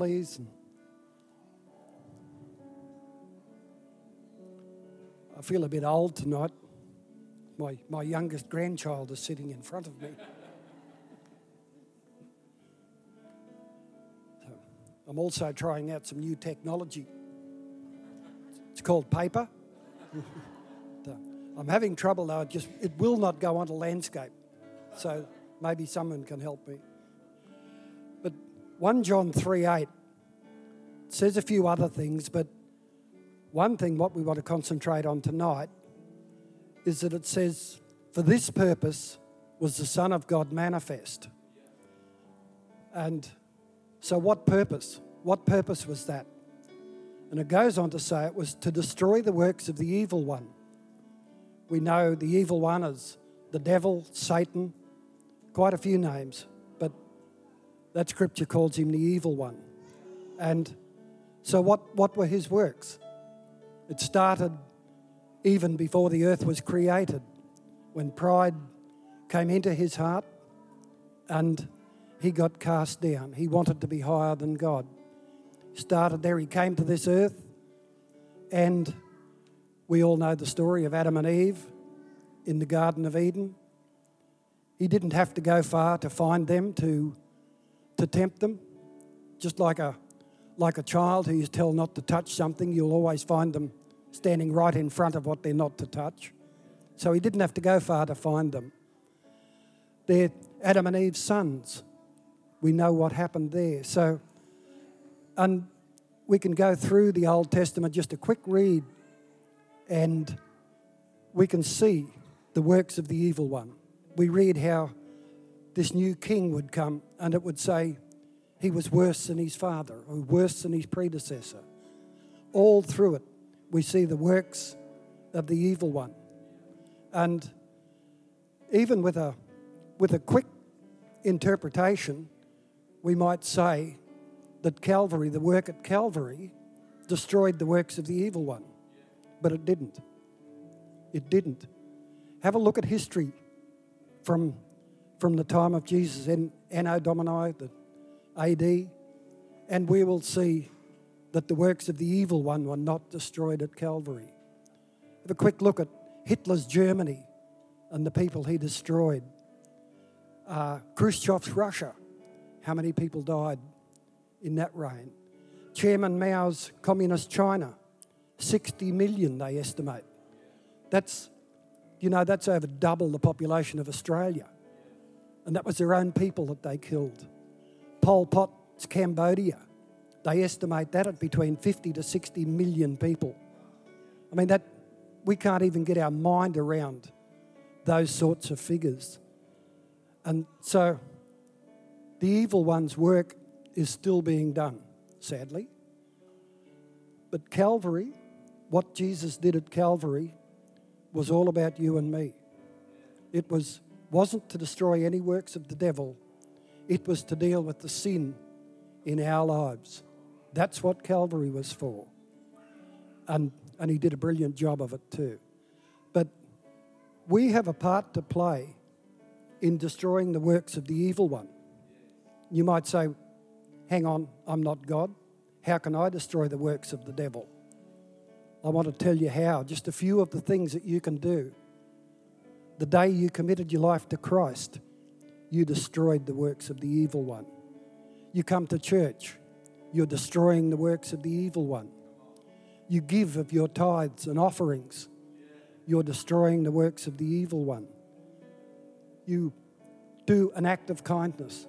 please. I feel a bit old tonight. My, my youngest grandchild is sitting in front of me. So I'm also trying out some new technology. It's called paper. I'm having trouble though, it just it will not go onto landscape. So maybe someone can help me. But 1 John 3 8 says a few other things, but one thing what we want to concentrate on tonight is that it says, For this purpose was the Son of God manifest. And so, what purpose? What purpose was that? And it goes on to say it was to destroy the works of the evil one. We know the evil one is the devil, Satan, quite a few names, that scripture calls him the evil one. And so, what, what were his works? It started even before the earth was created, when pride came into his heart and he got cast down. He wanted to be higher than God. Started there, he came to this earth, and we all know the story of Adam and Eve in the Garden of Eden. He didn't have to go far to find them to, to tempt them. Just like a, like a child who you tell not to touch something, you'll always find them standing right in front of what they're not to touch. So he didn't have to go far to find them. They're Adam and Eve's sons. We know what happened there. So, and we can go through the Old Testament, just a quick read, and we can see the works of the evil one. We read how this new king would come, and it would say he was worse than his father, or worse than his predecessor. All through it, we see the works of the evil one. And even with a, with a quick interpretation, we might say that Calvary, the work at Calvary, destroyed the works of the evil one. But it didn't. It didn't. Have a look at history from, from the time of Jesus in Anno Domini, the AD, and we will see that the works of the evil one were not destroyed at Calvary. Have a quick look at Hitler's Germany and the people he destroyed. Uh, Khrushchev's Russia, how many people died in that reign? Chairman Mao's Communist China, 60 million they estimate. That's, you know, that's over double the population of Australia. And that was their own people that they killed. Pol Pot's Cambodia, they estimate that at between 50 to 60 million people. I mean, that we can't even get our mind around those sorts of figures. And so the evil one's work is still being done, sadly. But Calvary, what Jesus did at Calvary, was all about you and me. It was, wasn't to destroy any works of the devil, it was to deal with the sin in our lives. That's what Calvary was for. And, and he did a brilliant job of it too. But we have a part to play in destroying the works of the evil one. You might say, hang on, I'm not God. How can I destroy the works of the devil? I want to tell you how, just a few of the things that you can do. The day you committed your life to Christ, you destroyed the works of the evil one. You come to church, you're destroying the works of the evil one. You give of your tithes and offerings, you're destroying the works of the evil one. You do an act of kindness,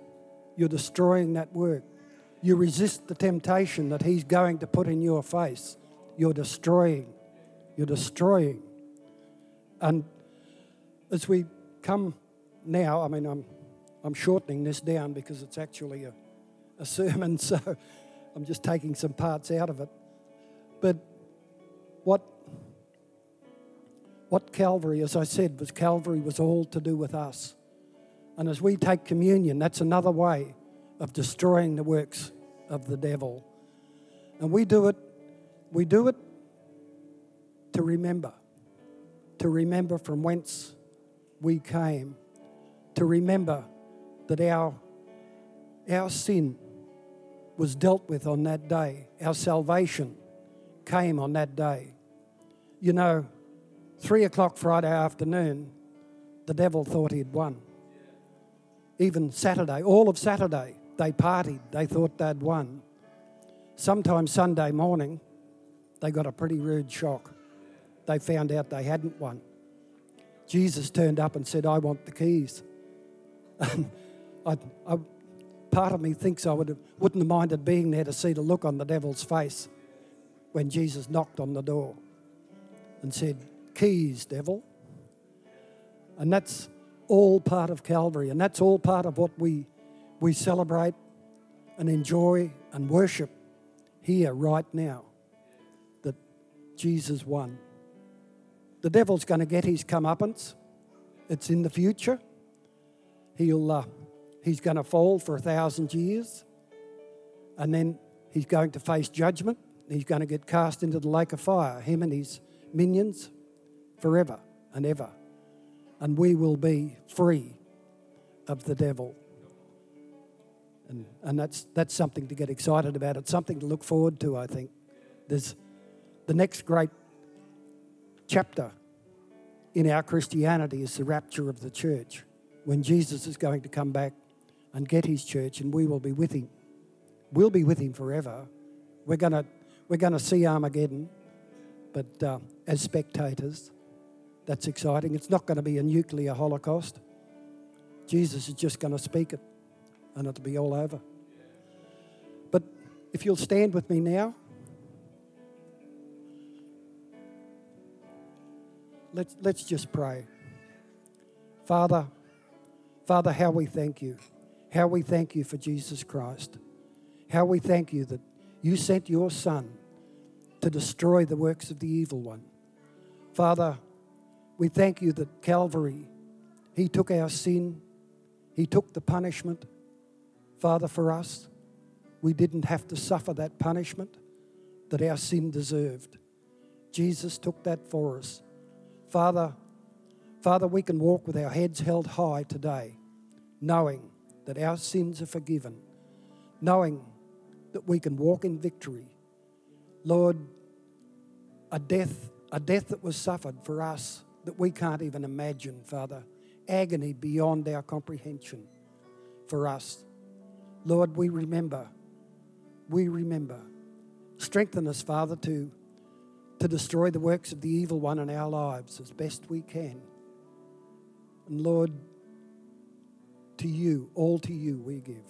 you're destroying that work. You resist the temptation that he's going to put in your face, you're destroying. You're destroying. And as we come now, I mean, I'm, I'm shortening this down because it's actually a, a sermon, so I'm just taking some parts out of it. But what what Calvary, as I said, was Calvary was all to do with us. And as we take communion, that's another way of destroying the works of the devil. And we do it, we do it to remember, to remember from whence we came, to remember that our, our sin was dealt with on that day. Our salvation came on that day. You know, three o'clock Friday afternoon, the devil thought he'd won. Even Saturday, all of Saturday, they partied. They thought they'd won. Sometime Sunday morning, they got a pretty rude shock. They found out they hadn't won. Jesus turned up and said, I want the keys. I, I, part of me thinks I would have, wouldn't have minded being there to see the look on the devil's face when Jesus knocked on the door and said, Keys, devil. And that's all part of Calvary, and that's all part of what we, we celebrate and enjoy and worship here right now that Jesus won. The devil's going to get his comeuppance. It's in the future. He'll, uh, he's going to fall for a thousand years, and then he's going to face judgment. He's going to get cast into the lake of fire, him and his minions, forever and ever. And we will be free of the devil. And, and that's, that's something to get excited about. It's something to look forward to, I think. There's the next great chapter in our Christianity is the rapture of the church, when Jesus is going to come back and get his church, and we will be with him. We'll be with him forever. We're going we're to see Armageddon, but uh, as spectators, that's exciting. It's not going to be a nuclear holocaust. Jesus is just going to speak it, and it'll be all over. But if you'll stand with me now. Let's, let's just pray. Father, Father, how we thank you. How we thank you for Jesus Christ. How we thank you that you sent your Son to destroy the works of the evil one. Father, we thank you that Calvary, He took our sin, He took the punishment. Father, for us, we didn't have to suffer that punishment that our sin deserved. Jesus took that for us. Father, Father, we can walk with our heads held high today, knowing that our sins are forgiven, knowing that we can walk in victory. Lord, a death, a death that was suffered for us that we can't even imagine, Father, agony beyond our comprehension for us. Lord, we remember, we remember. Strengthen us, Father, to to destroy the works of the evil one in our lives as best we can. And Lord, to you, all to you we give.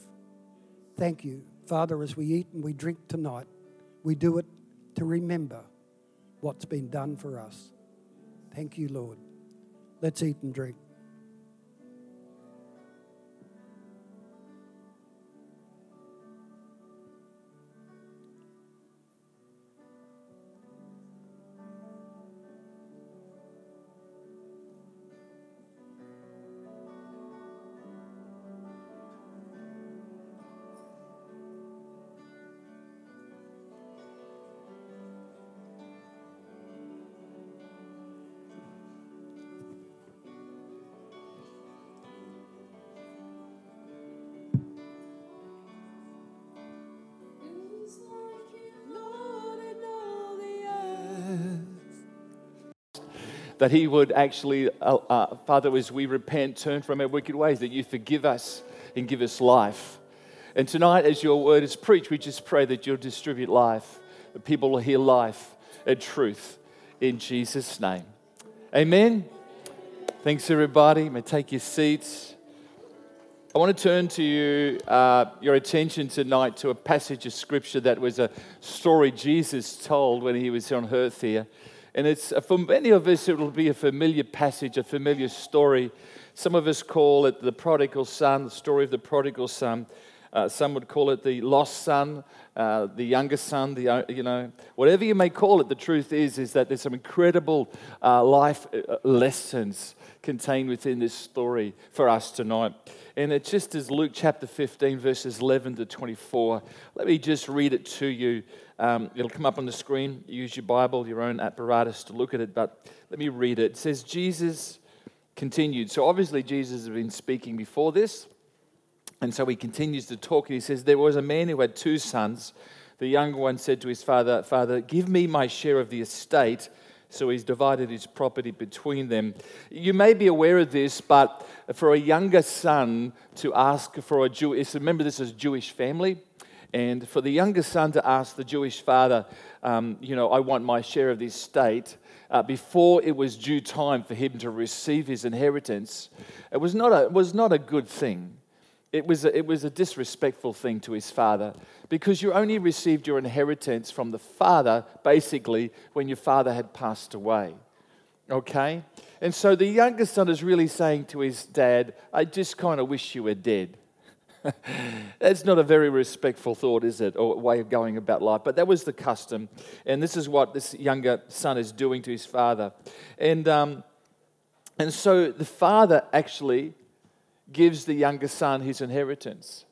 Thank you, Father, as we eat and we drink tonight, we do it to remember what's been done for us. Thank you, Lord. Let's eat and drink. That He would actually, uh, uh, Father, as we repent, turn from our wicked ways, that you forgive us and give us life. And tonight, as your word is preached, we just pray that you'll distribute life, that people will hear life and truth in Jesus' name. Amen. Thanks, everybody. May take your seats. I want to turn to you, uh, your attention tonight to a passage of scripture that was a story Jesus told when he was on earth here. And it's, for many of us, it will be a familiar passage, a familiar story. Some of us call it the prodigal son, the story of the prodigal son. Uh, some would call it the lost son, uh, the younger son, the, uh, you know, whatever you may call it. The truth is, is that there's some incredible uh, life uh, lessons contained within this story for us tonight. And it's just as Luke chapter 15, verses 11 to 24. Let me just read it to you. Um, it'll come up on the screen. Use your Bible, your own apparatus to look at it, but let me read it. It says, Jesus continued. So obviously, Jesus has been speaking before this. And so he continues to talk and he says, There was a man who had two sons. The younger one said to his father, Father, give me my share of the estate. So he's divided his property between them. You may be aware of this, but for a younger son to ask for a Jewish, remember this is a Jewish family, and for the younger son to ask the Jewish father, um, you know, I want my share of the estate, uh, before it was due time for him to receive his inheritance, it was not a, was not a good thing. It was, a, it was a disrespectful thing to his father because you only received your inheritance from the father, basically, when your father had passed away. Okay? And so the younger son is really saying to his dad, I just kind of wish you were dead. That's not a very respectful thought, is it, or way of going about life? But that was the custom. And this is what this younger son is doing to his father. And, um, and so the father actually gives the younger son his inheritance.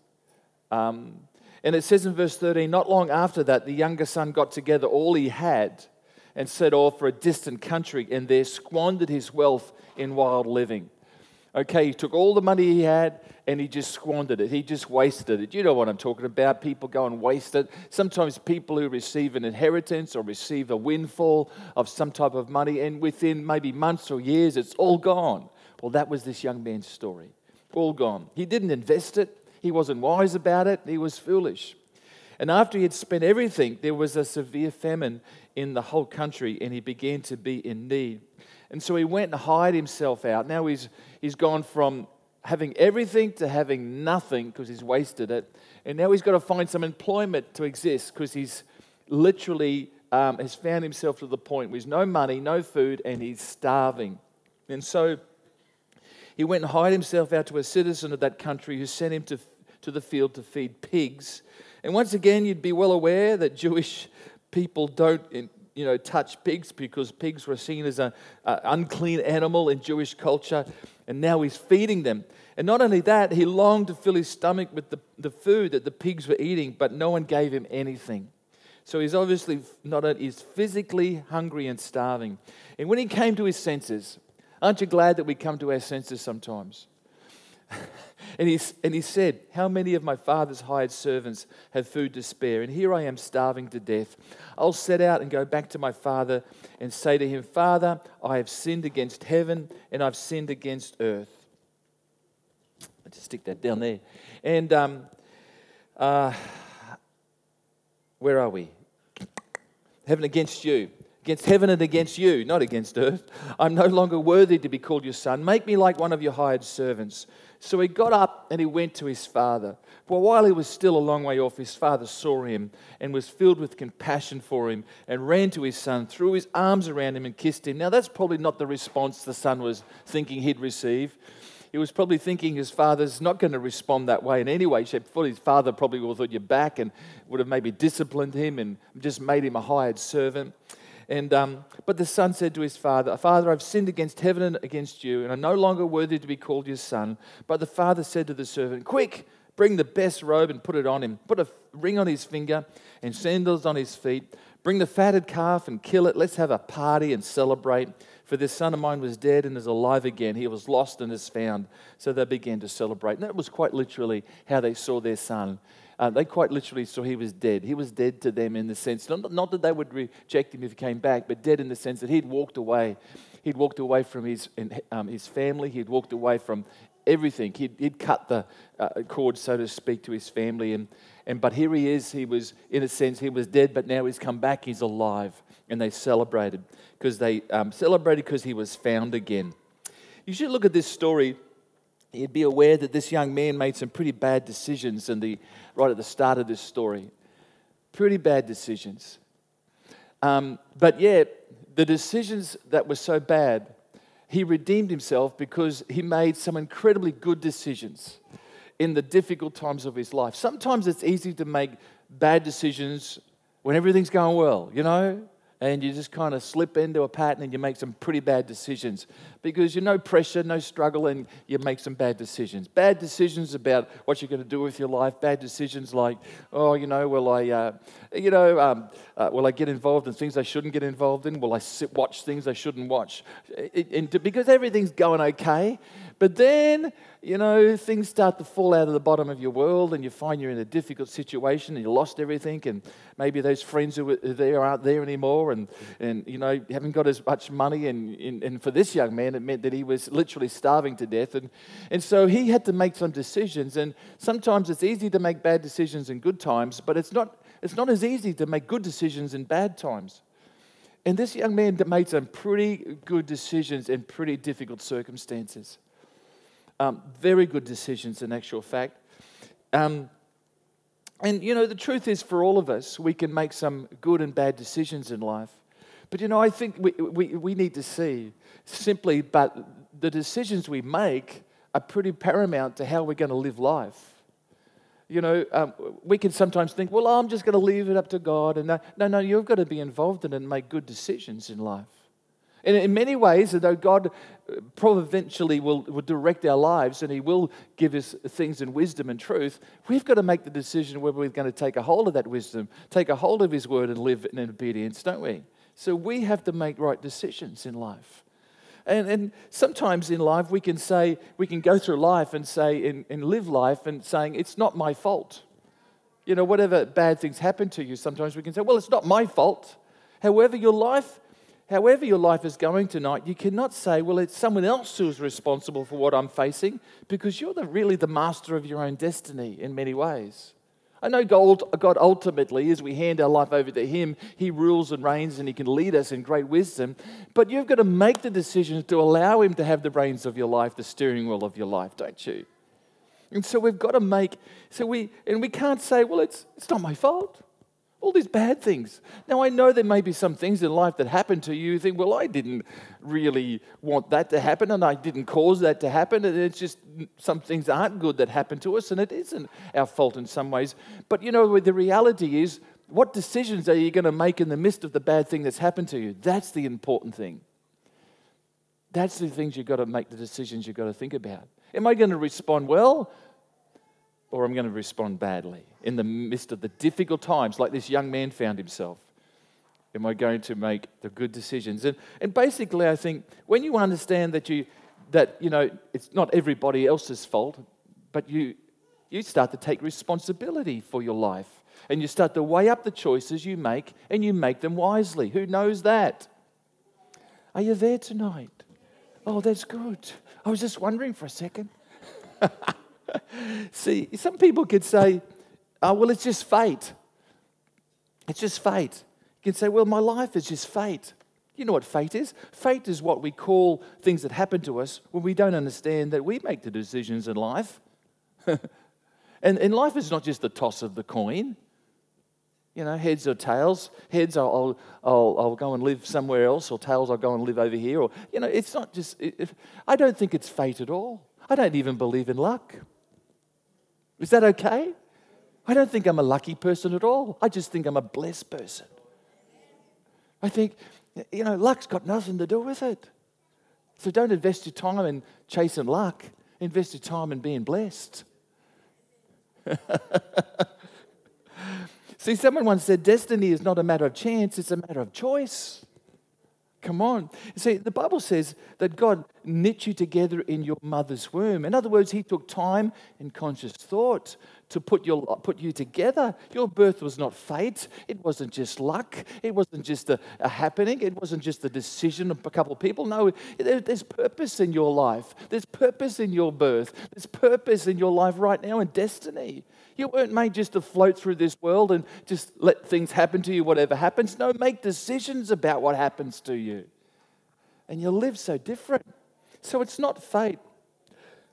Um, and it says in verse 13, not long after that, the younger son got together all he had and set off for a distant country and there squandered his wealth in wild living. Okay, he took all the money he had and he just squandered it. He just wasted it. You know what I'm talking about. People go and waste it. Sometimes people who receive an inheritance or receive a windfall of some type of money, and within maybe months or years, it's all gone. Well, that was this young man's story. All gone. He didn't invest it, he wasn't wise about it, he was foolish. And after he had spent everything, there was a severe famine in the whole country, and he began to be in need. And so he went and hired himself out. Now he's, he's gone from having everything to having nothing because he's wasted it. And now he's got to find some employment to exist because he's literally um, has found himself to the point where he's no money, no food, and he's starving. And so he went and hired himself out to a citizen of that country who sent him to, to the field to feed pigs. And once again, you'd be well aware that Jewish people don't you know, touch pigs because pigs were seen as an unclean animal in Jewish culture, and now he's feeding them. And not only that, he longed to fill his stomach with the, the food that the pigs were eating, but no one gave him anything. So he's obviously not he's physically hungry and starving. And when he came to his senses, aren't you glad that we come to our senses sometimes? And he, and he said, How many of my father's hired servants have food to spare? And here I am starving to death. I'll set out and go back to my father and say to him, Father, I have sinned against heaven and I've sinned against earth. I just stick that down there. And um, uh, where are we? Heaven against you against heaven and against you, not against earth. I'm no longer worthy to be called your son. Make me like one of your hired servants. So he got up and he went to his father. But while he was still a long way off, his father saw him and was filled with compassion for him and ran to his son, threw his arms around him, and kissed him. Now, that's probably not the response the son was thinking he'd receive. He was probably thinking his father's not going to respond that way in any way, shape, His father probably would have thought you're back and would have maybe disciplined him and just made him a hired servant. And, um, but the son said to his father, Father, I've sinned against heaven and against you, and I'm no longer worthy to be called your son. But the father said to the servant, Quick, bring the best robe and put it on him. Put a ring on his finger and sandals on his feet. Bring the fatted calf and kill it. Let's have a party and celebrate. For this son of mine was dead and is alive again. He was lost and is found. So they began to celebrate. And that was quite literally how they saw their son. Uh, they quite literally saw he was dead. He was dead to them in the sense, not, not that they would reject him if he came back, but dead in the sense that he'd walked away. He'd walked away from his, um, his family, he'd walked away from everything. He'd, he'd cut the uh, cord, so to speak, to his family. And, and, but here he is. He was, in a sense, he was dead, but now he's come back. He's alive. And they celebrated because they um, celebrated because he was found again. You should look at this story you'd be aware that this young man made some pretty bad decisions in the, right at the start of this story. Pretty bad decisions. Um, but yet, the decisions that were so bad, he redeemed himself because he made some incredibly good decisions in the difficult times of his life. Sometimes it's easy to make bad decisions when everything's going well, you know? And you just kind of slip into a pattern and you make some pretty bad decisions because you're no pressure, no struggle, and you make some bad decisions. Bad decisions about what you're going to do with your life. Bad decisions like, oh, you know, will I, uh, you know, um, uh, will I get involved in things I shouldn't get involved in? Will I sit, watch things I shouldn't watch? It, and because everything's going okay, But then, you know, things start to fall out of the bottom of your world and you find you're in a difficult situation and you lost everything and maybe those friends who were there aren't there anymore and, and you know, haven't got as much money. And, and, and for this young man, it meant that he was literally starving to death. And, and so he had to make some decisions. And sometimes it's easy to make bad decisions in good times, but it's not, it's not as easy to make good decisions in bad times. And this young man made some pretty good decisions in pretty difficult circumstances. Um, very good decisions, in actual fact. Um, and, you know, the truth is, for all of us, we can make some good and bad decisions in life. But, you know, I think we, we, we need to see simply, but the decisions we make are pretty paramount to how we're going to live life. You know, um, we can sometimes think, well, I'm just going to leave it up to God. And no, no, no, you've got to be involved in it and make good decisions in life. And in many ways, though God uh, providentially will, will direct our lives and He will give us things in wisdom and truth, we've got to make the decision whether we're going to take a hold of that wisdom, take a hold of His word, and live in obedience, don't we? So we have to make right decisions in life. And, and sometimes in life, we can say, we can go through life and say, and, and live life and saying, it's not my fault. You know, whatever bad things happen to you, sometimes we can say, well, it's not my fault. However, your life however your life is going tonight, you cannot say, well, it's someone else who's responsible for what I'm facing, because you're the, really the master of your own destiny in many ways. I know God, ultimately, as we hand our life over to Him, He rules and reigns and He can lead us in great wisdom. But you've got to make the decisions to allow Him to have the reins of your life, the steering wheel of your life, don't you? And so we've got to make, so we, and we can't say, well, it's, it's not my fault. All these bad things. Now, I know there may be some things in life that happen to you. You think, well, I didn't really want that to happen and I didn't cause that to happen. And it's just some things aren't good that happen to us and it isn't our fault in some ways. But you know, the reality is, what decisions are you going to make in the midst of the bad thing that's happened to you? That's the important thing. That's the things you've got to make, the decisions you've got to think about. Am I going to respond well or I'm going to respond badly in the midst of the difficult times, like this young man found himself? Am I going to make the good decisions? And, and basically, I think when you understand that you, that, you know, it's not everybody else's fault, but you, you start to take responsibility for your life. And you start to weigh up the choices you make and you make them wisely. Who knows that? Are you there tonight? Oh, that's good. I was just wondering for a second. See, some people could say, oh, well, it's just fate. It's just fate. You can say, well, my life is just fate. You know what fate is? Fate is what we call things that happen to us when we don't understand that we make the decisions in life. and, and life is not just the toss of the coin. You know, heads or tails. Heads, I'll, I'll, I'll go and live somewhere else, or tails, I'll go and live over here. Or, you know, it's not just, it, I don't think it's fate at all. I don't even believe in luck. Is that okay? I don't think I'm a lucky person at all. I just think I'm a blessed person. I think, you know, luck's got nothing to do with it. So don't invest your time in chasing luck, invest your time in being blessed. See, someone once said destiny is not a matter of chance, it's a matter of choice. Come on. See, the Bible says that God knit you together in your mother's womb. In other words, He took time and conscious thought to put, your, put you together. Your birth was not fate. It wasn't just luck. It wasn't just a, a happening. It wasn't just the decision of a couple of people. No, there, there's purpose in your life. There's purpose in your birth. There's purpose in your life right now and destiny. You weren't made just to float through this world and just let things happen to you, whatever happens. No, make decisions about what happens to you. And you live so different. So it's not fate.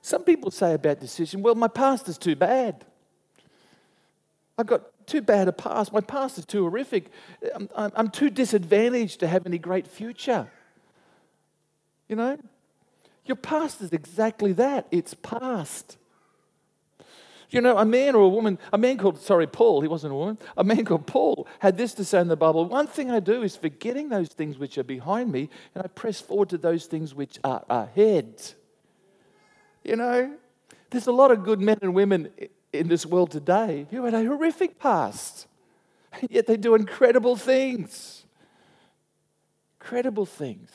Some people say about decision, well, my past is too bad. I've got too bad a past. My past is too horrific. I'm, I'm, too disadvantaged to have any great future. You know? Your past is exactly that it's past. You know, a man or a woman, a man called, sorry, Paul, he wasn't a woman, a man called Paul had this to say in the Bible One thing I do is forgetting those things which are behind me, and I press forward to those things which are ahead. You know, there's a lot of good men and women in this world today who had a horrific past, yet they do incredible things. Incredible things.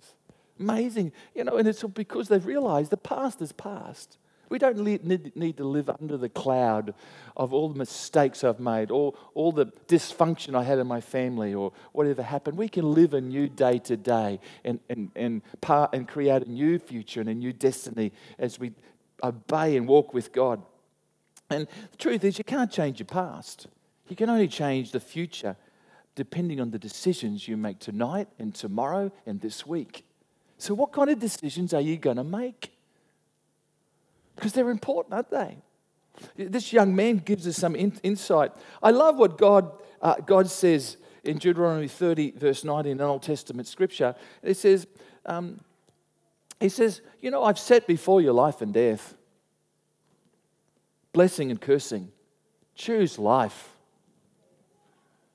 Amazing. You know, and it's because they've realized the past is past. We don't need to live under the cloud of all the mistakes I've made, or all the dysfunction I had in my family, or whatever happened. We can live a new day to day and, and, and, part, and create a new future and a new destiny as we obey and walk with God. And the truth is, you can't change your past. You can only change the future depending on the decisions you make tonight and tomorrow and this week. So, what kind of decisions are you going to make? Because they're important, aren't they? This young man gives us some in- insight. I love what God, uh, God says in Deuteronomy 30, verse 19, in Old Testament scripture. It says, um, He says, You know, I've set before you life and death, blessing and cursing. Choose life.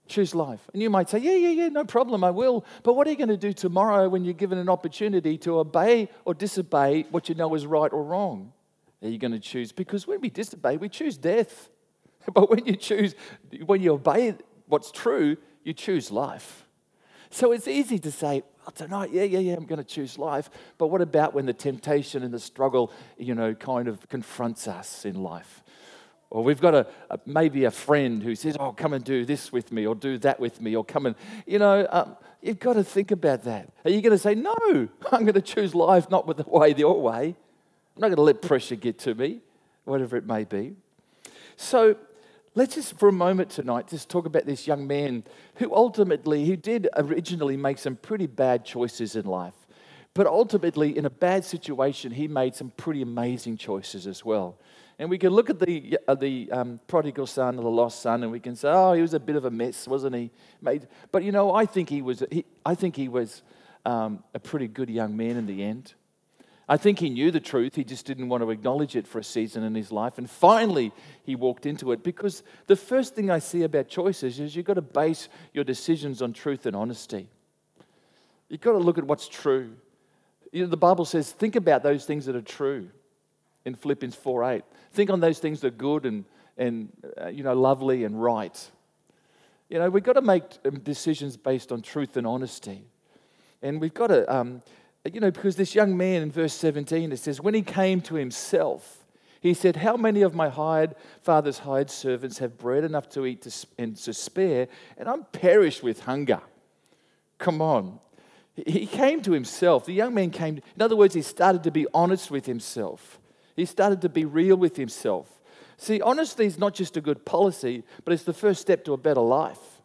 Choose life. And you might say, Yeah, yeah, yeah, no problem, I will. But what are you going to do tomorrow when you're given an opportunity to obey or disobey what you know is right or wrong? Are you going to choose? Because when we disobey, we choose death. But when you choose, when you obey what's true, you choose life. So it's easy to say, well, tonight, yeah, yeah, yeah, I'm going to choose life. But what about when the temptation and the struggle, you know, kind of confronts us in life? Or we've got a, a, maybe a friend who says, Oh, come and do this with me, or do that with me, or come and, you know, um, you've got to think about that. Are you going to say, No, I'm going to choose life not with the way, your way? I'm not going to let pressure get to me, whatever it may be. So let's just, for a moment tonight, just talk about this young man who ultimately, who did originally make some pretty bad choices in life. But ultimately, in a bad situation, he made some pretty amazing choices as well. And we can look at the, uh, the um, prodigal son or the lost son and we can say, oh, he was a bit of a mess, wasn't he? Made, but you know, I think he was, he, I think he was um, a pretty good young man in the end. I think he knew the truth, he just didn't want to acknowledge it for a season in his life. And finally, he walked into it because the first thing I see about choices is you've got to base your decisions on truth and honesty. You've got to look at what's true. You know, the Bible says, think about those things that are true in Philippians 4 8. Think on those things that are good and, and uh, you know, lovely and right. You know, we've got to make um, decisions based on truth and honesty. And we've got to, um, you know, because this young man in verse 17, it says, when he came to himself, he said, How many of my hired father's hired servants have bread enough to eat and to spare, and I'm perished with hunger? Come on. He came to himself. The young man came, in other words, he started to be honest with himself. He started to be real with himself. See, honesty is not just a good policy, but it's the first step to a better life.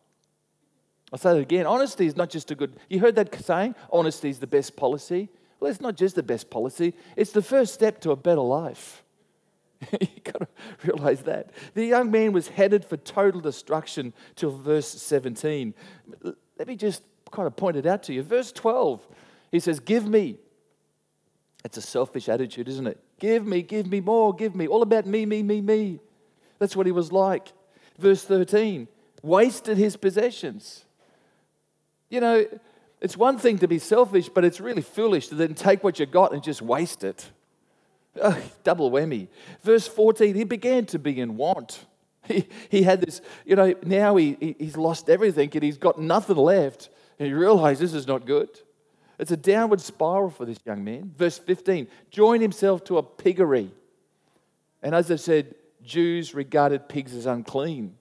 I'll say that again. Honesty is not just a good, you heard that saying? Honesty is the best policy. Well, it's not just the best policy, it's the first step to a better life. You've got to realize that. The young man was headed for total destruction till verse 17. Let me just kind of point it out to you. Verse 12, he says, Give me. It's a selfish attitude, isn't it? Give me, give me more, give me. All about me, me, me, me. That's what he was like. Verse 13 wasted his possessions. You know, it's one thing to be selfish, but it's really foolish to then take what you got and just waste it. Oh, double whammy. Verse 14, he began to be in want. He, he had this, you know, now he, he's lost everything and he's got nothing left. And he realized this is not good. It's a downward spiral for this young man. Verse 15 joined himself to a piggery. And as I said, Jews regarded pigs as unclean.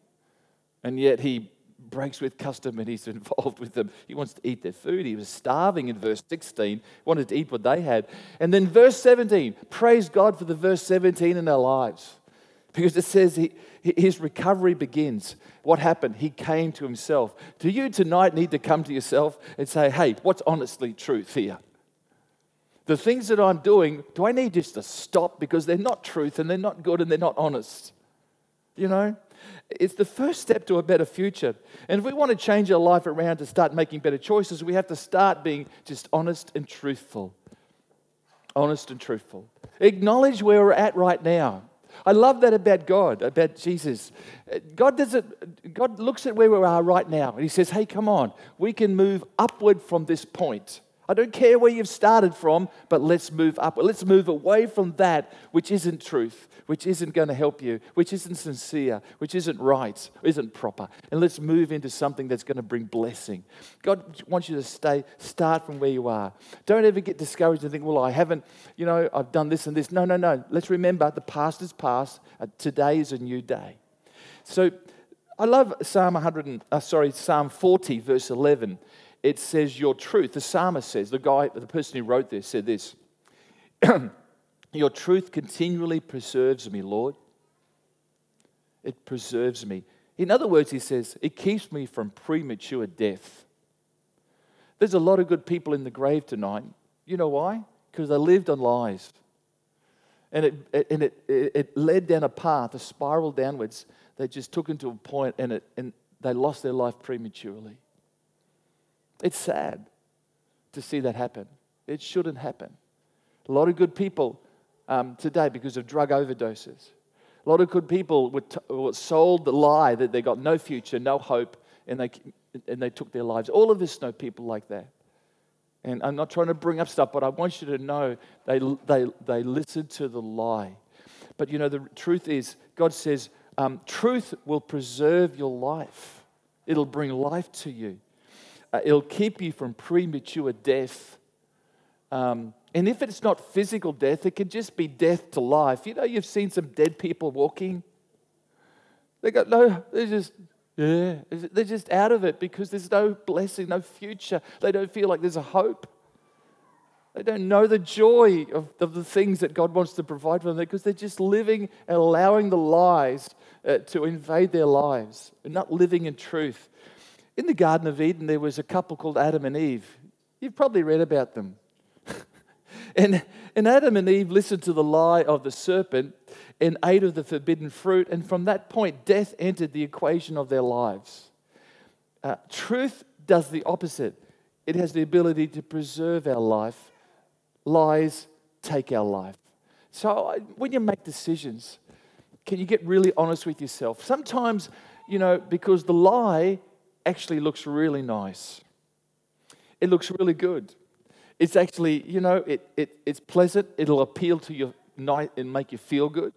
And yet he breaks with custom and he's involved with them. He wants to eat their food. He was starving in verse 16, wanted to eat what they had. And then verse 17, praise God for the verse 17 in our lives. Because it says he, his recovery begins. What happened? He came to himself. Do you tonight need to come to yourself and say, hey, what's honestly truth here? The things that I'm doing, do I need just to stop because they're not truth and they're not good and they're not honest? You know? It's the first step to a better future. And if we want to change our life around to start making better choices, we have to start being just honest and truthful. Honest and truthful. Acknowledge where we're at right now. I love that about God, about Jesus. God doesn't, God looks at where we are right now and He says, hey, come on, we can move upward from this point. I don't care where you've started from, but let's move up. Let's move away from that which isn't truth, which isn't going to help you, which isn't sincere, which isn't right, isn't proper. And let's move into something that's going to bring blessing. God wants you to stay, start from where you are. Don't ever get discouraged and think, well, I haven't, you know, I've done this and this. No, no, no. Let's remember the past is past. Uh, today is a new day. So I love Psalm 100, and, uh, sorry, Psalm 40, verse 11. It says, Your truth, the psalmist says, the guy, the person who wrote this said this Your truth continually preserves me, Lord. It preserves me. In other words, he says, it keeps me from premature death. There's a lot of good people in the grave tonight. You know why? Because they lived on lies. And it, and it, it led down a path, a spiral downwards they just took into a point and, it, and they lost their life prematurely. It's sad to see that happen. It shouldn't happen. A lot of good people um, today, because of drug overdoses, a lot of good people were, t- were sold the lie that they got no future, no hope, and they, and they took their lives. All of us know people like that. And I'm not trying to bring up stuff, but I want you to know they, they, they listened to the lie. But you know, the truth is, God says, um, truth will preserve your life, it'll bring life to you, uh, it'll keep you from premature death. Um, and if it's not physical death, it can just be death to life. You know, you've seen some dead people walking. They got no, they're just, yeah, they're just out of it because there's no blessing, no future. They don't feel like there's a hope. They don't know the joy of, of the things that God wants to provide for them because they're just living and allowing the lies uh, to invade their lives and not living in truth. In the Garden of Eden, there was a couple called Adam and Eve. You've probably read about them. and, and Adam and Eve listened to the lie of the serpent and ate of the forbidden fruit. And from that point, death entered the equation of their lives. Uh, truth does the opposite, it has the ability to preserve our life lies take our life. So when you make decisions, can you get really honest with yourself? Sometimes, you know, because the lie actually looks really nice. It looks really good. It's actually, you know, it, it, it's pleasant. It'll appeal to your night and make you feel good.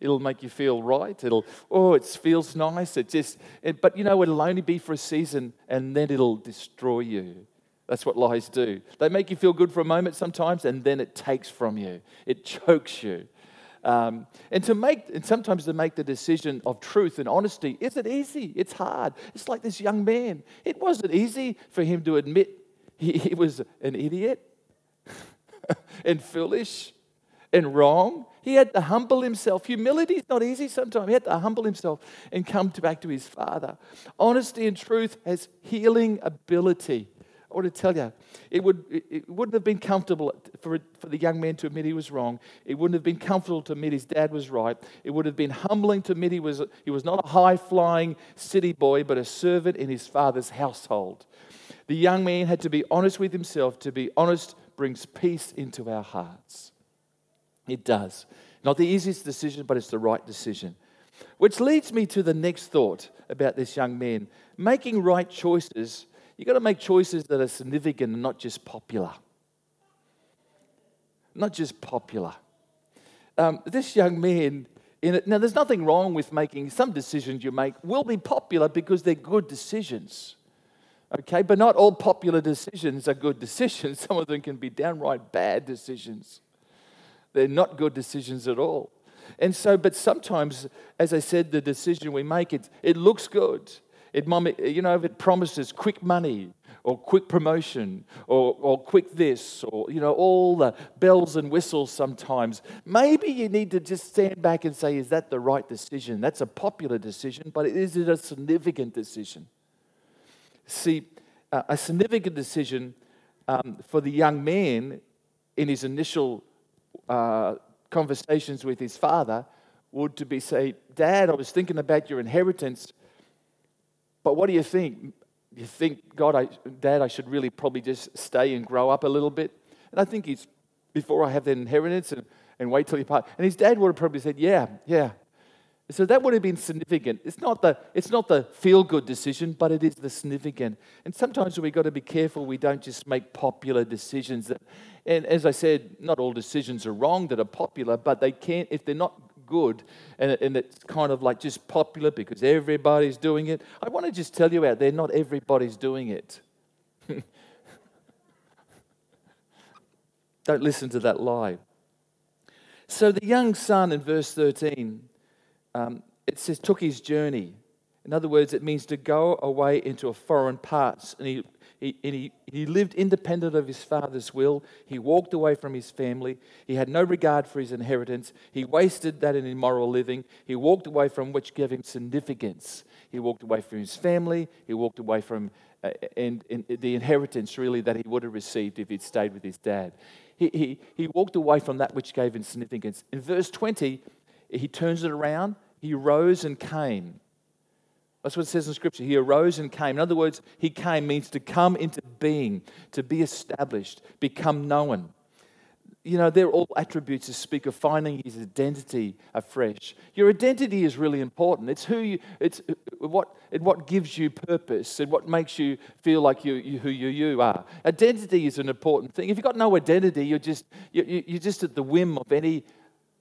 It'll make you feel right. It'll, oh, it feels nice. It just, it, but you know, it'll only be for a season and then it'll destroy you. That's what lies do. They make you feel good for a moment sometimes, and then it takes from you. It chokes you. Um, and to make, and sometimes to make the decision of truth and honesty isn't easy. It's hard. It's like this young man. It wasn't easy for him to admit he, he was an idiot and foolish and wrong. He had to humble himself. Humility is not easy sometimes. He had to humble himself and come back to his father. Honesty and truth has healing ability. I want to tell you, it, would, it wouldn't have been comfortable for, for the young man to admit he was wrong. It wouldn't have been comfortable to admit his dad was right. It would have been humbling to admit he was, he was not a high flying city boy, but a servant in his father's household. The young man had to be honest with himself. To be honest brings peace into our hearts. It does. Not the easiest decision, but it's the right decision. Which leads me to the next thought about this young man. Making right choices You've got to make choices that are significant and not just popular. Not just popular. Um, this young man, in it, now there's nothing wrong with making some decisions you make will be popular because they're good decisions. Okay, but not all popular decisions are good decisions. Some of them can be downright bad decisions. They're not good decisions at all. And so, but sometimes, as I said, the decision we make, it, it looks good. It you know, if it promises quick money or quick promotion or, or quick this or, you know, all the bells and whistles sometimes, maybe you need to just stand back and say, is that the right decision? That's a popular decision, but is it a significant decision? See, a significant decision um, for the young man in his initial uh, conversations with his father would to be say, Dad, I was thinking about your inheritance but what do you think? You think, God, I, Dad, I should really probably just stay and grow up a little bit? And I think he's, before I have that inheritance and, and wait till you part. And his dad would have probably said, Yeah, yeah. So that would have been significant. It's not the, it's not the feel good decision, but it is the significant. And sometimes we've got to be careful we don't just make popular decisions. That, and as I said, not all decisions are wrong that are popular, but they can't, if they're not good and, and it's kind of like just popular because everybody's doing it, I want to just tell you out there, not everybody's doing it. don't listen to that lie. So the young son in verse 13 um, it says, took his journey. In other words, it means to go away into a foreign parts. And he, he, and he, he lived independent of his father's will. He walked away from his family. He had no regard for his inheritance. He wasted that in immoral living. He walked away from which gave him significance. He walked away from his family. He walked away from uh, and, and the inheritance, really, that he would have received if he'd stayed with his dad. He, he, he walked away from that which gave him significance. In verse 20, he turns it around he rose and came. That's what it says in Scripture. He arose and came. In other words, he came means to come into being, to be established, become known. You know, they're all attributes that speak of finding his identity afresh. Your identity is really important. It's who you, it's what, it what gives you purpose and what makes you feel like you, you who you, you are. Identity is an important thing. If you've got no identity, you're just, you, you're just at the whim of any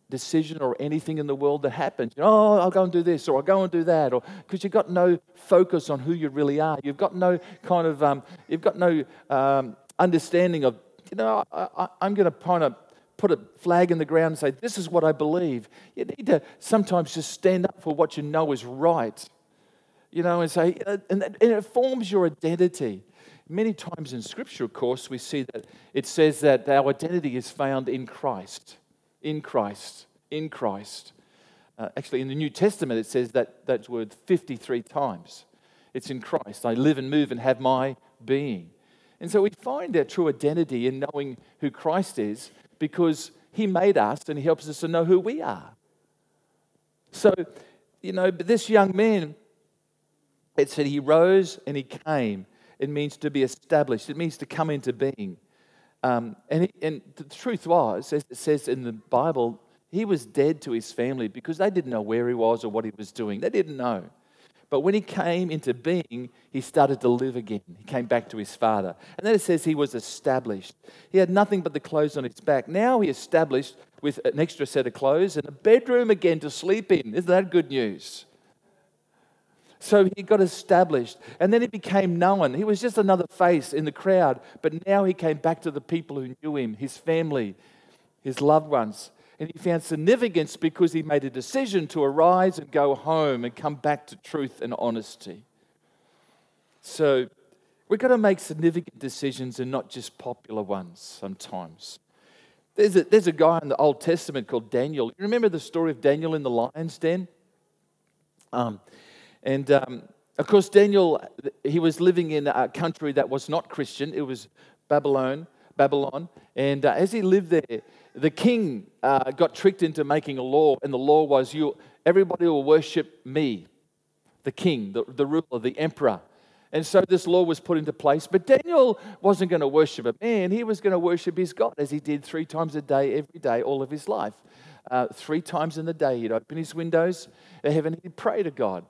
decision or anything in the world that happens. You know, oh, I'll go and do this or I'll go and do that, or because you've got no focus on who you really are. You've got no kind of, um, you've got no um, understanding of, you know, I, am going to kind of put a flag in the ground and say, this is what I believe. You need to sometimes just stand up for what you know is right, you know, and say, uh, and, and it forms your identity. Many times in Scripture, of course, we see that it says that our identity is found in Christ in Christ, in Christ. Uh, actually, in the New Testament, it says that, that word 53 times. It's in Christ. I live and move and have my being. And so we find our true identity in knowing who Christ is because he made us and he helps us to know who we are. So, you know, but this young man, it said he rose and he came. It means to be established, it means to come into being. Um, and, and the truth was, as it says in the Bible, he was dead to his family because they didn't know where he was or what he was doing. They didn't know. But when he came into being, he started to live again. He came back to his father. And then it says he was established. He had nothing but the clothes on his back. Now he established with an extra set of clothes and a bedroom again to sleep in. Isn't that good news? So he got established and then he became known. He was just another face in the crowd, but now he came back to the people who knew him, his family, his loved ones. And he found significance because he made a decision to arise and go home and come back to truth and honesty. So we've got to make significant decisions and not just popular ones sometimes. There's a, there's a guy in the Old Testament called Daniel. You remember the story of Daniel in the lion's den? Um, and um, of course, Daniel, he was living in a country that was not Christian. It was Babylon. Babylon. And uh, as he lived there, the king uh, got tricked into making a law, and the law was you, everybody will worship me, the king, the, the ruler, the emperor. And so this law was put into place. But Daniel wasn't going to worship a man, he was going to worship his God as he did three times a day, every day, all of his life. Uh, three times in the day, he'd open his windows to heaven, he'd pray to God.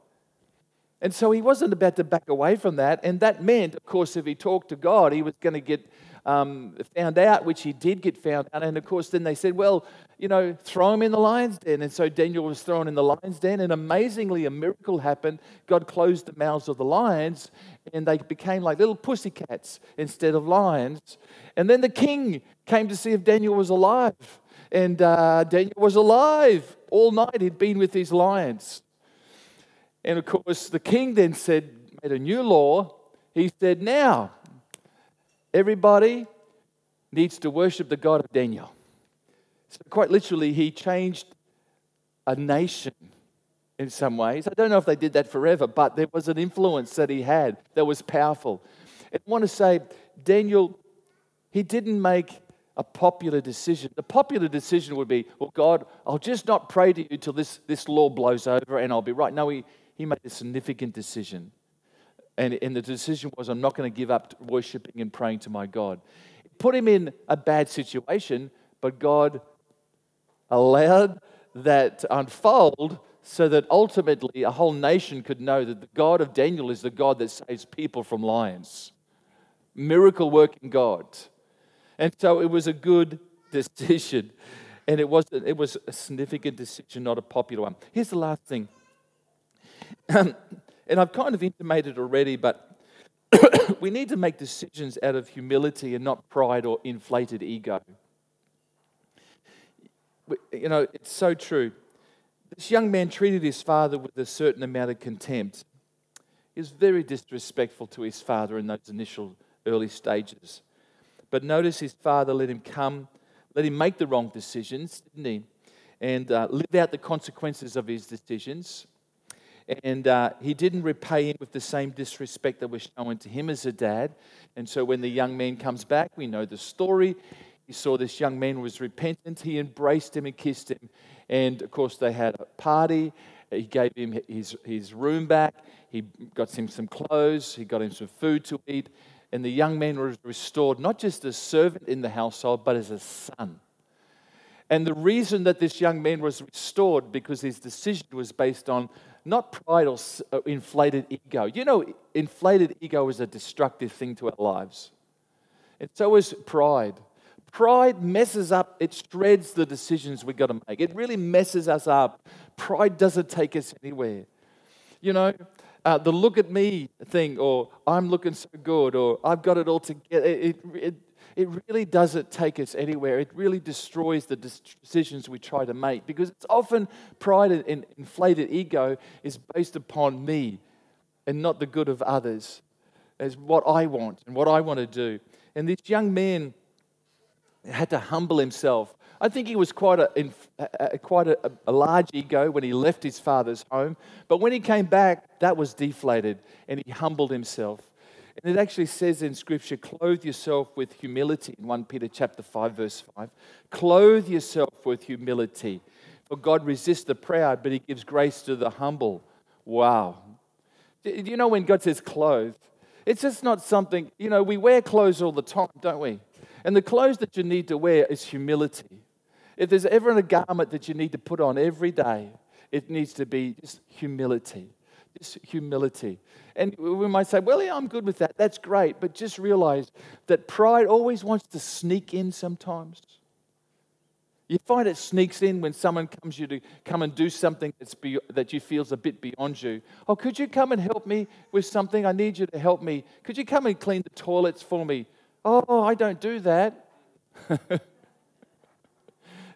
And so he wasn't about to back away from that. And that meant, of course, if he talked to God, he was going to get um, found out, which he did get found out. And of course, then they said, well, you know, throw him in the lion's den. And so Daniel was thrown in the lion's den. And amazingly, a miracle happened. God closed the mouths of the lions, and they became like little pussycats instead of lions. And then the king came to see if Daniel was alive. And uh, Daniel was alive all night. He'd been with these lions. And of course, the king then said, made a new law. He said, now, everybody needs to worship the God of Daniel. So, quite literally, he changed a nation in some ways. I don't know if they did that forever, but there was an influence that he had that was powerful. I want to say, Daniel, he didn't make a popular decision. The popular decision would be, well, God, I'll just not pray to you till this, this law blows over and I'll be right. No, he, he made a significant decision. And, and the decision was, I'm not going to give up worshiping and praying to my God. It put him in a bad situation, but God allowed that to unfold so that ultimately a whole nation could know that the God of Daniel is the God that saves people from lions. Miracle working God. And so it was a good decision. And it was, it was a significant decision, not a popular one. Here's the last thing. Um, and I've kind of intimated already, but we need to make decisions out of humility and not pride or inflated ego. You know, it's so true. This young man treated his father with a certain amount of contempt. He was very disrespectful to his father in those initial early stages. But notice his father let him come, let him make the wrong decisions, didn't he? And uh, live out the consequences of his decisions. And uh, he didn't repay him with the same disrespect that was shown to him as a dad. And so when the young man comes back, we know the story. He saw this young man was repentant. He embraced him and kissed him. And of course, they had a party. He gave him his, his room back. He got him some clothes. He got him some food to eat. And the young man was restored, not just as a servant in the household, but as a son. And the reason that this young man was restored because his decision was based on not pride or uh, inflated ego. You know, inflated ego is a destructive thing to our lives. And so is pride. Pride messes up, it shreds the decisions we've got to make. It really messes us up. Pride doesn't take us anywhere. You know, uh, the look at me thing, or I'm looking so good, or I've got it all together, it, it, it really doesn't take us anywhere. It really destroys the decisions we try to make because it's often pride and inflated ego is based upon me and not the good of others, as what I want and what I want to do. And this young man had to humble himself. I think he was quite a, a quite a, a, large ego when he left his father's home, but when he came back, that was deflated, and he humbled himself. And it actually says in Scripture, clothe yourself with humility in 1 Peter chapter 5, verse 5. Clothe yourself with humility. For God resists the proud, but he gives grace to the humble. Wow. Do you know when God says clothe? It's just not something, you know, we wear clothes all the time, don't we? And the clothes that you need to wear is humility. If there's ever a garment that you need to put on every day, it needs to be just humility. Humility. And we might say, well, yeah, I'm good with that. That's great. But just realize that pride always wants to sneak in sometimes. You find it sneaks in when someone comes you to come and do something that's be, that you feels a bit beyond you. Oh, could you come and help me with something? I need you to help me. Could you come and clean the toilets for me? Oh, I don't do that.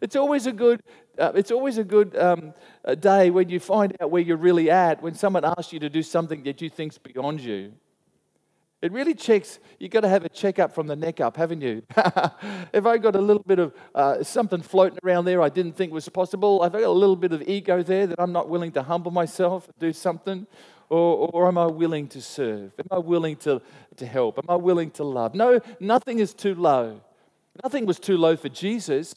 it's always a good uh, it's always a good um, a day when you find out where you're really at, when someone asks you to do something that you think's beyond you. It really checks, you've got to have a checkup from the neck up, haven't you? if I got a little bit of uh, something floating around there I didn't think was possible, I've got a little bit of ego there that I'm not willing to humble myself and do something, or, or am I willing to serve? Am I willing to, to help? Am I willing to love? No, nothing is too low. Nothing was too low for Jesus.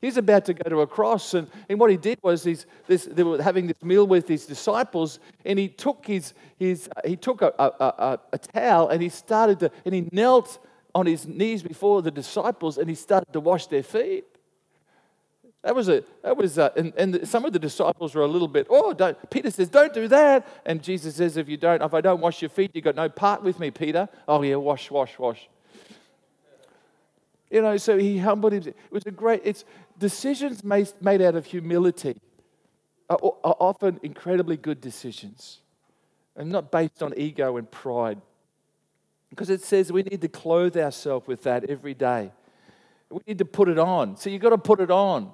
He's about to go to a cross, and, and what he did was he's, this, they were having this meal with his disciples, and he took his, his he took a, a, a, a towel and he started to and he knelt on his knees before the disciples and he started to wash their feet. That was a that was a, and, and some of the disciples were a little bit oh don't Peter says don't do that and Jesus says if you don't if I don't wash your feet you got no part with me Peter oh yeah wash wash wash you know, so he humbled himself. It was a great, it's decisions made, made out of humility are, often incredibly good decisions and not based on ego and pride. Because it says we need to clothe ourselves with that every day. We need to put it on. So you've got to put it on.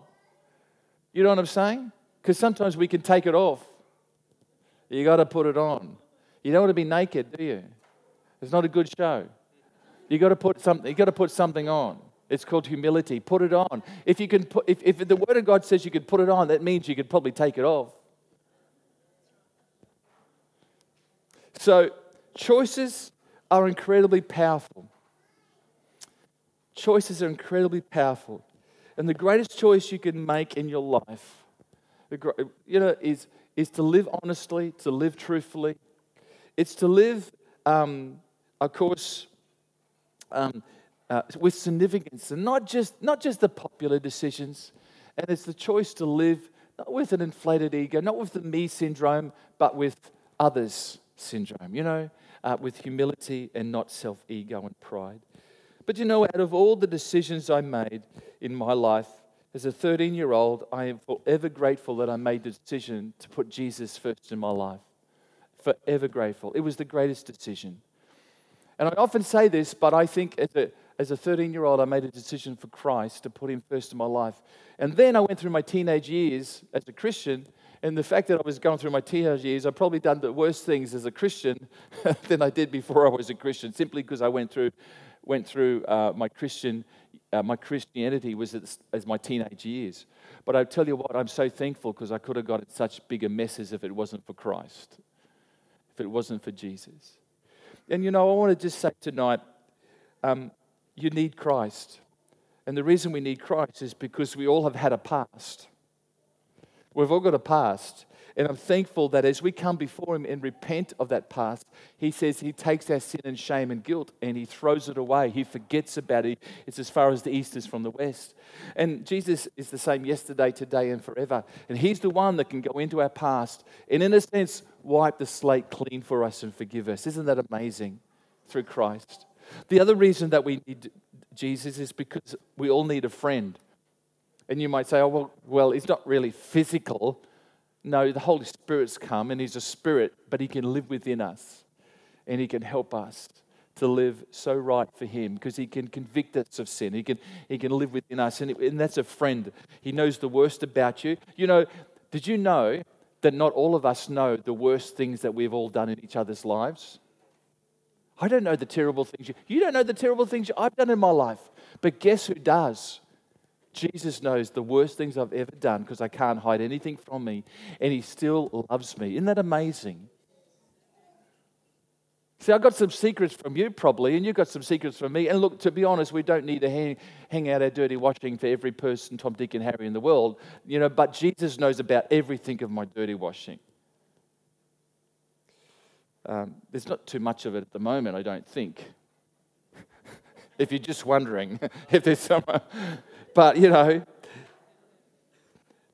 You know what I'm saying? Because sometimes we can take it off. You got to put it on. You don't want to be naked, do you? It's not a good show. You got to put something. You got to put something on. It's called humility. Put it on. If you can put, if, if the Word of God says you could put it on, that means you could probably take it off. So choices are incredibly powerful. Choices are incredibly powerful. And the greatest choice you can make in your life, you know, is, is to live honestly, to live truthfully. It's to live, um, of course, um, uh, with significance, and not just, not just the popular decisions. And it's the choice to live not with an inflated ego, not with the me syndrome, but with others syndrome, you know, uh, with humility and not self ego and pride. But you know, out of all the decisions I made in my life, as a 13 year old, I am forever grateful that I made the decision to put Jesus first in my life. Forever grateful. It was the greatest decision. And I often say this, but I think as a, as a 13 year old, I made a decision for Christ to put him first in my life. And then I went through my teenage years as a Christian. And the fact that I was going through my teenage years, I've probably done the worst things as a Christian than I did before I was a Christian, simply because I went through, went through uh, my Christian uh, my Christianity was as, as my teenage years. But I tell you what, I'm so thankful because I could have got in such bigger messes if it wasn't for Christ, if it wasn't for Jesus. And you know, I want to just say tonight, um, you need Christ. And the reason we need Christ is because we all have had a past. We've all got a past. And I'm thankful that as we come before Him and repent of that past, He says He takes our sin and shame and guilt and He throws it away. He forgets about it. It's as far as the east is from the west. And Jesus is the same yesterday, today, and forever. And He's the one that can go into our past and, in a sense, wipe the slate clean for us and forgive us. Isn't that amazing? Through Christ. The other reason that we need Jesus is because we all need a friend. And you might say, oh, well, well, he's not really physical no, the Holy Spirit's come and He's a spirit, but He can live within us and He can help us to live so right for Him because He can convict us of sin. He can, he can live within us, and, and that's a friend. He knows the worst about you. You know, did you know that not all of us know the worst things that we've all done in each other's lives? I don't know the terrible things you, you don't know the terrible things I've done in my life. But guess who does? Jesus knows the worst things I've ever done because I can't hide anything from me, and He still loves me. Isn't that amazing? See, I got some secrets from you probably, and you've got some secrets from me. And look, to be honest, we don't need to hang, hang out our dirty washing for every person, Tom, Dick, and Harry in the world, you know. But Jesus knows about everything of my dirty washing. Um, there's not too much of it at the moment, I don't think. if you're just wondering if there's some. But, you know,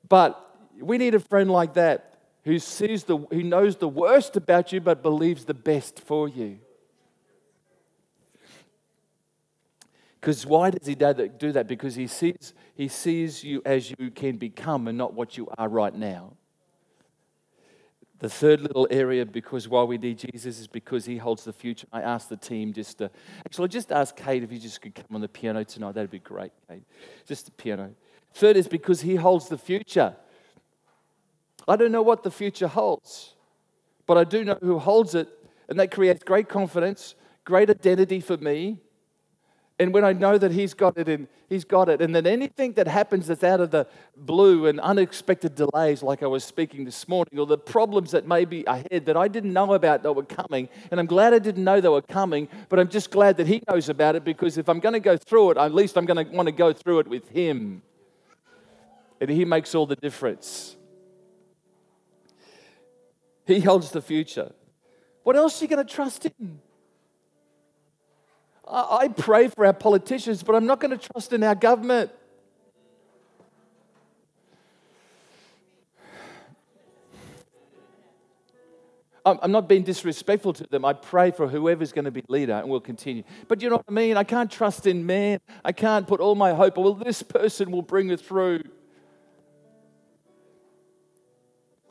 but we need a friend like that who sees the who knows the worst about you but believes the best for you. Because why does he do that? Because he sees, he sees you as you can become and not what you are right now. The third little area, because why we need Jesus, is because he holds the future. I asked the team just to, actually, just ask Kate if you just could come on the piano tonight. That'd be great, Kate. Just the piano. Third is because he holds the future. I don't know what the future holds, but I do know who holds it, and that creates great confidence, great identity for me, and when I know that He's got it and He's got it, and then anything that happens that's out of the blue and unexpected delays, like I was speaking this morning, or the problems that may be ahead that I didn't know about that were coming, and I'm glad I didn't know they were coming, but I'm just glad that He knows about it because if I'm going to go through it, at least I'm going to want to go through it with Him. And He makes all the difference. He holds the future. What else are you going to trust in? I pray for our politicians, but I'm not going to trust in our government. I'm not being disrespectful to them. I pray for whoever's going to be leader and we'll continue. But you know what I mean? I can't trust in man. I can't put all my hope, well, this person will bring it through.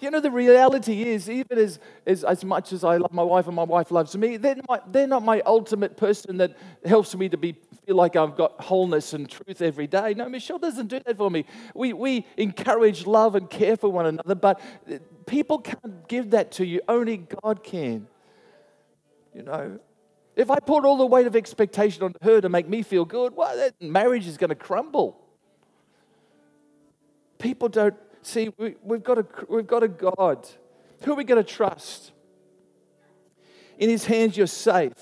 You know, the reality is, even as, as, as much as I love my wife and my wife loves me, they're, my, they're not my ultimate person that helps me to be, feel like I've got wholeness and truth every day. No, Michelle doesn't do that for me. We, we encourage love and care for one another, but people can't give that to you. Only God can. You know, if I put all the weight of expectation on her to make me feel good, well, that marriage is going to crumble. People don't See, we, have got a, we've got a God. Who are we going to trust? In his hands, you're safe.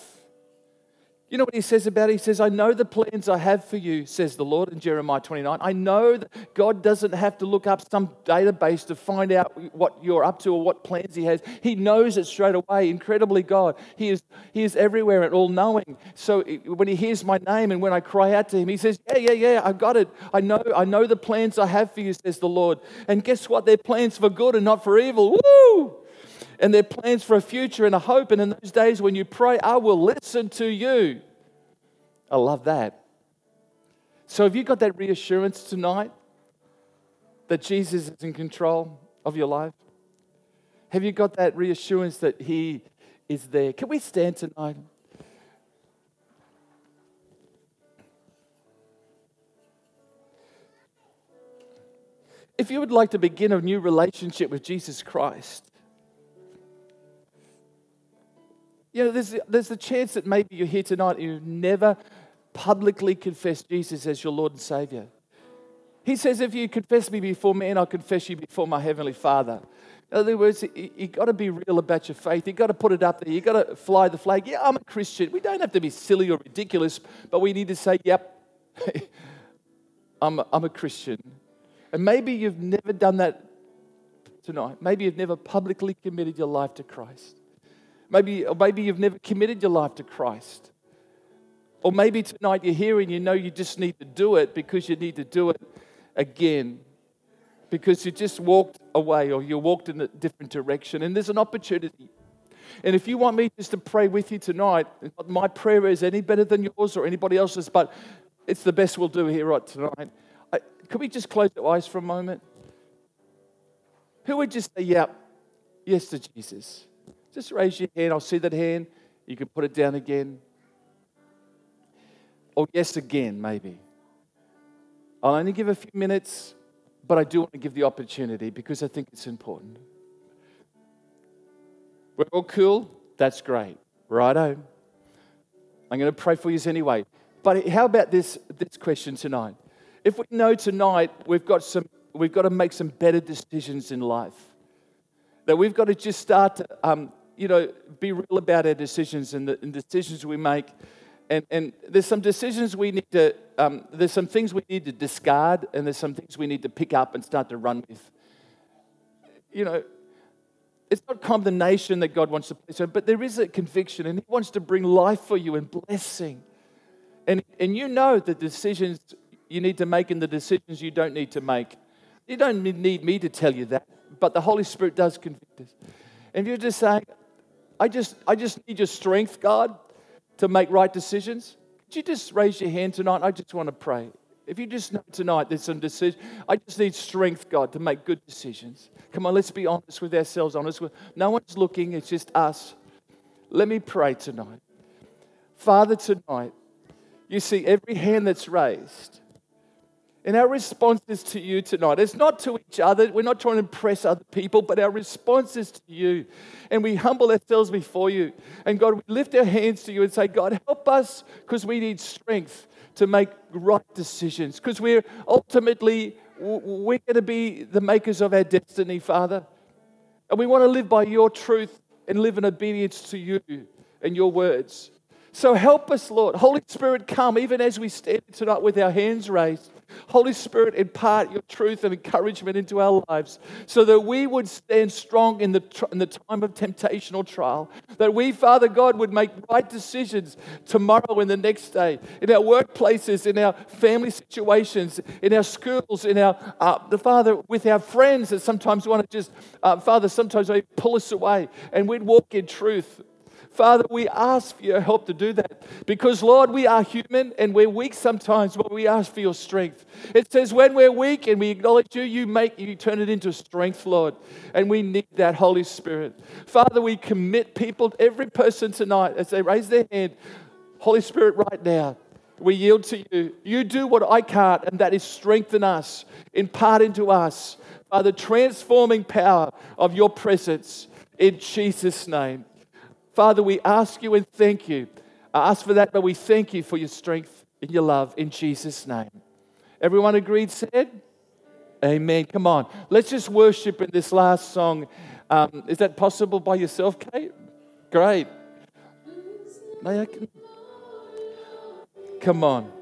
You know what he says about it? He says, I know the plans I have for you, says the Lord in Jeremiah 29. I know that God doesn't have to look up some database to find out what you're up to or what plans he has. He knows it straight away. Incredibly, God. He is, he is everywhere and all knowing. So when he hears my name and when I cry out to him, he says, Yeah, yeah, yeah, I've got it. I know, I know the plans I have for you, says the Lord. And guess what? They're plans for good and not for evil. Woo! And they're plans for a future and a hope. And in those days when you pray, I will listen to you. I love that. So, have you got that reassurance tonight that Jesus is in control of your life? Have you got that reassurance that He is there? Can we stand tonight? If you would like to begin a new relationship with Jesus Christ, You know, there's, there's the chance that maybe you're here tonight and you've never publicly confessed Jesus as your Lord and Savior. He says, if you confess me before men, I'll confess you before my Heavenly Father. In other words, you've got to be real about your faith. You've got to put it up there. You've got to fly the flag. Yeah, I'm a Christian. We don't have to be silly or ridiculous, but we need to say, yep, I'm, a, I'm a Christian. And maybe you've never done that tonight. Maybe you've never publicly committed your life to Christ. Maybe, or maybe you've never committed your life to Christ. Or maybe tonight you're here and you know you just need to do it because you need to do it again. Because you just walked away or you walked in a different direction. And there's an opportunity. And if you want me just to pray with you tonight, my prayer is any better than yours or anybody else's, but it's the best we'll do here right tonight. I, could we just close our eyes for a moment? Who would just say, yeah, yes to Jesus? Just raise your hand. I'll see that hand. You can put it down again. Or yes, again, maybe. I'll only give a few minutes, but I do want to give the opportunity because I think it's important. We're all cool? That's great. Righto. I'm going to pray for you anyway. But how about this, this question tonight? If we know tonight we've got, some, we've got to make some better decisions in life, that we've got to just start to um, you know, be real about our decisions and the and decisions we make. And, and there's some decisions we need to, um, there's some things we need to discard, and there's some things we need to pick up and start to run with. You know, it's not condemnation that God wants to place on, but there is a conviction, and He wants to bring life for you and blessing. And, and you know the decisions you need to make and the decisions you don't need to make. You don't need me to tell you that, but the Holy Spirit does convict us. And you're just saying, I just, I just need your strength, God, to make right decisions. Could you just raise your hand tonight? I just want to pray. If you just know tonight there's some decision, I just need strength, God, to make good decisions. Come on, let's be honest with ourselves, honest with no one's looking, it's just us. Let me pray tonight. Father, tonight, you see every hand that's raised. And our response is to you tonight. It's not to each other. We're not trying to impress other people, but our response is to you. And we humble ourselves before you. And God, we lift our hands to you and say, God, help us because we need strength to make right decisions. Because we're ultimately, we're going to be the makers of our destiny, Father. And we want to live by your truth and live in obedience to you and your words. So help us, Lord. Holy Spirit, come even as we stand tonight with our hands raised. Holy Spirit, impart your truth and encouragement into our lives so that we would stand strong in the, in the time of temptation or trial. That we, Father God, would make right decisions tomorrow and the next day, in our workplaces, in our family situations, in our schools, in our, uh, the Father, with our friends that sometimes want to just, uh, Father, sometimes they pull us away, and we'd walk in truth. Father, we ask for your help to do that because, Lord, we are human and we're weak sometimes, but we ask for your strength. It says, when we're weak and we acknowledge you, you make you turn it into strength, Lord. And we need that Holy Spirit. Father, we commit people, every person tonight, as they raise their hand, Holy Spirit, right now, we yield to you. You do what I can't, and that is strengthen us, impart into us, by the transforming power of your presence in Jesus' name. Father, we ask you and thank you. I ask for that, but we thank you for your strength and your love in Jesus' name. Everyone agreed, said? Amen. Come on. Let's just worship in this last song. Um, is that possible by yourself, Kate? Great. Come on.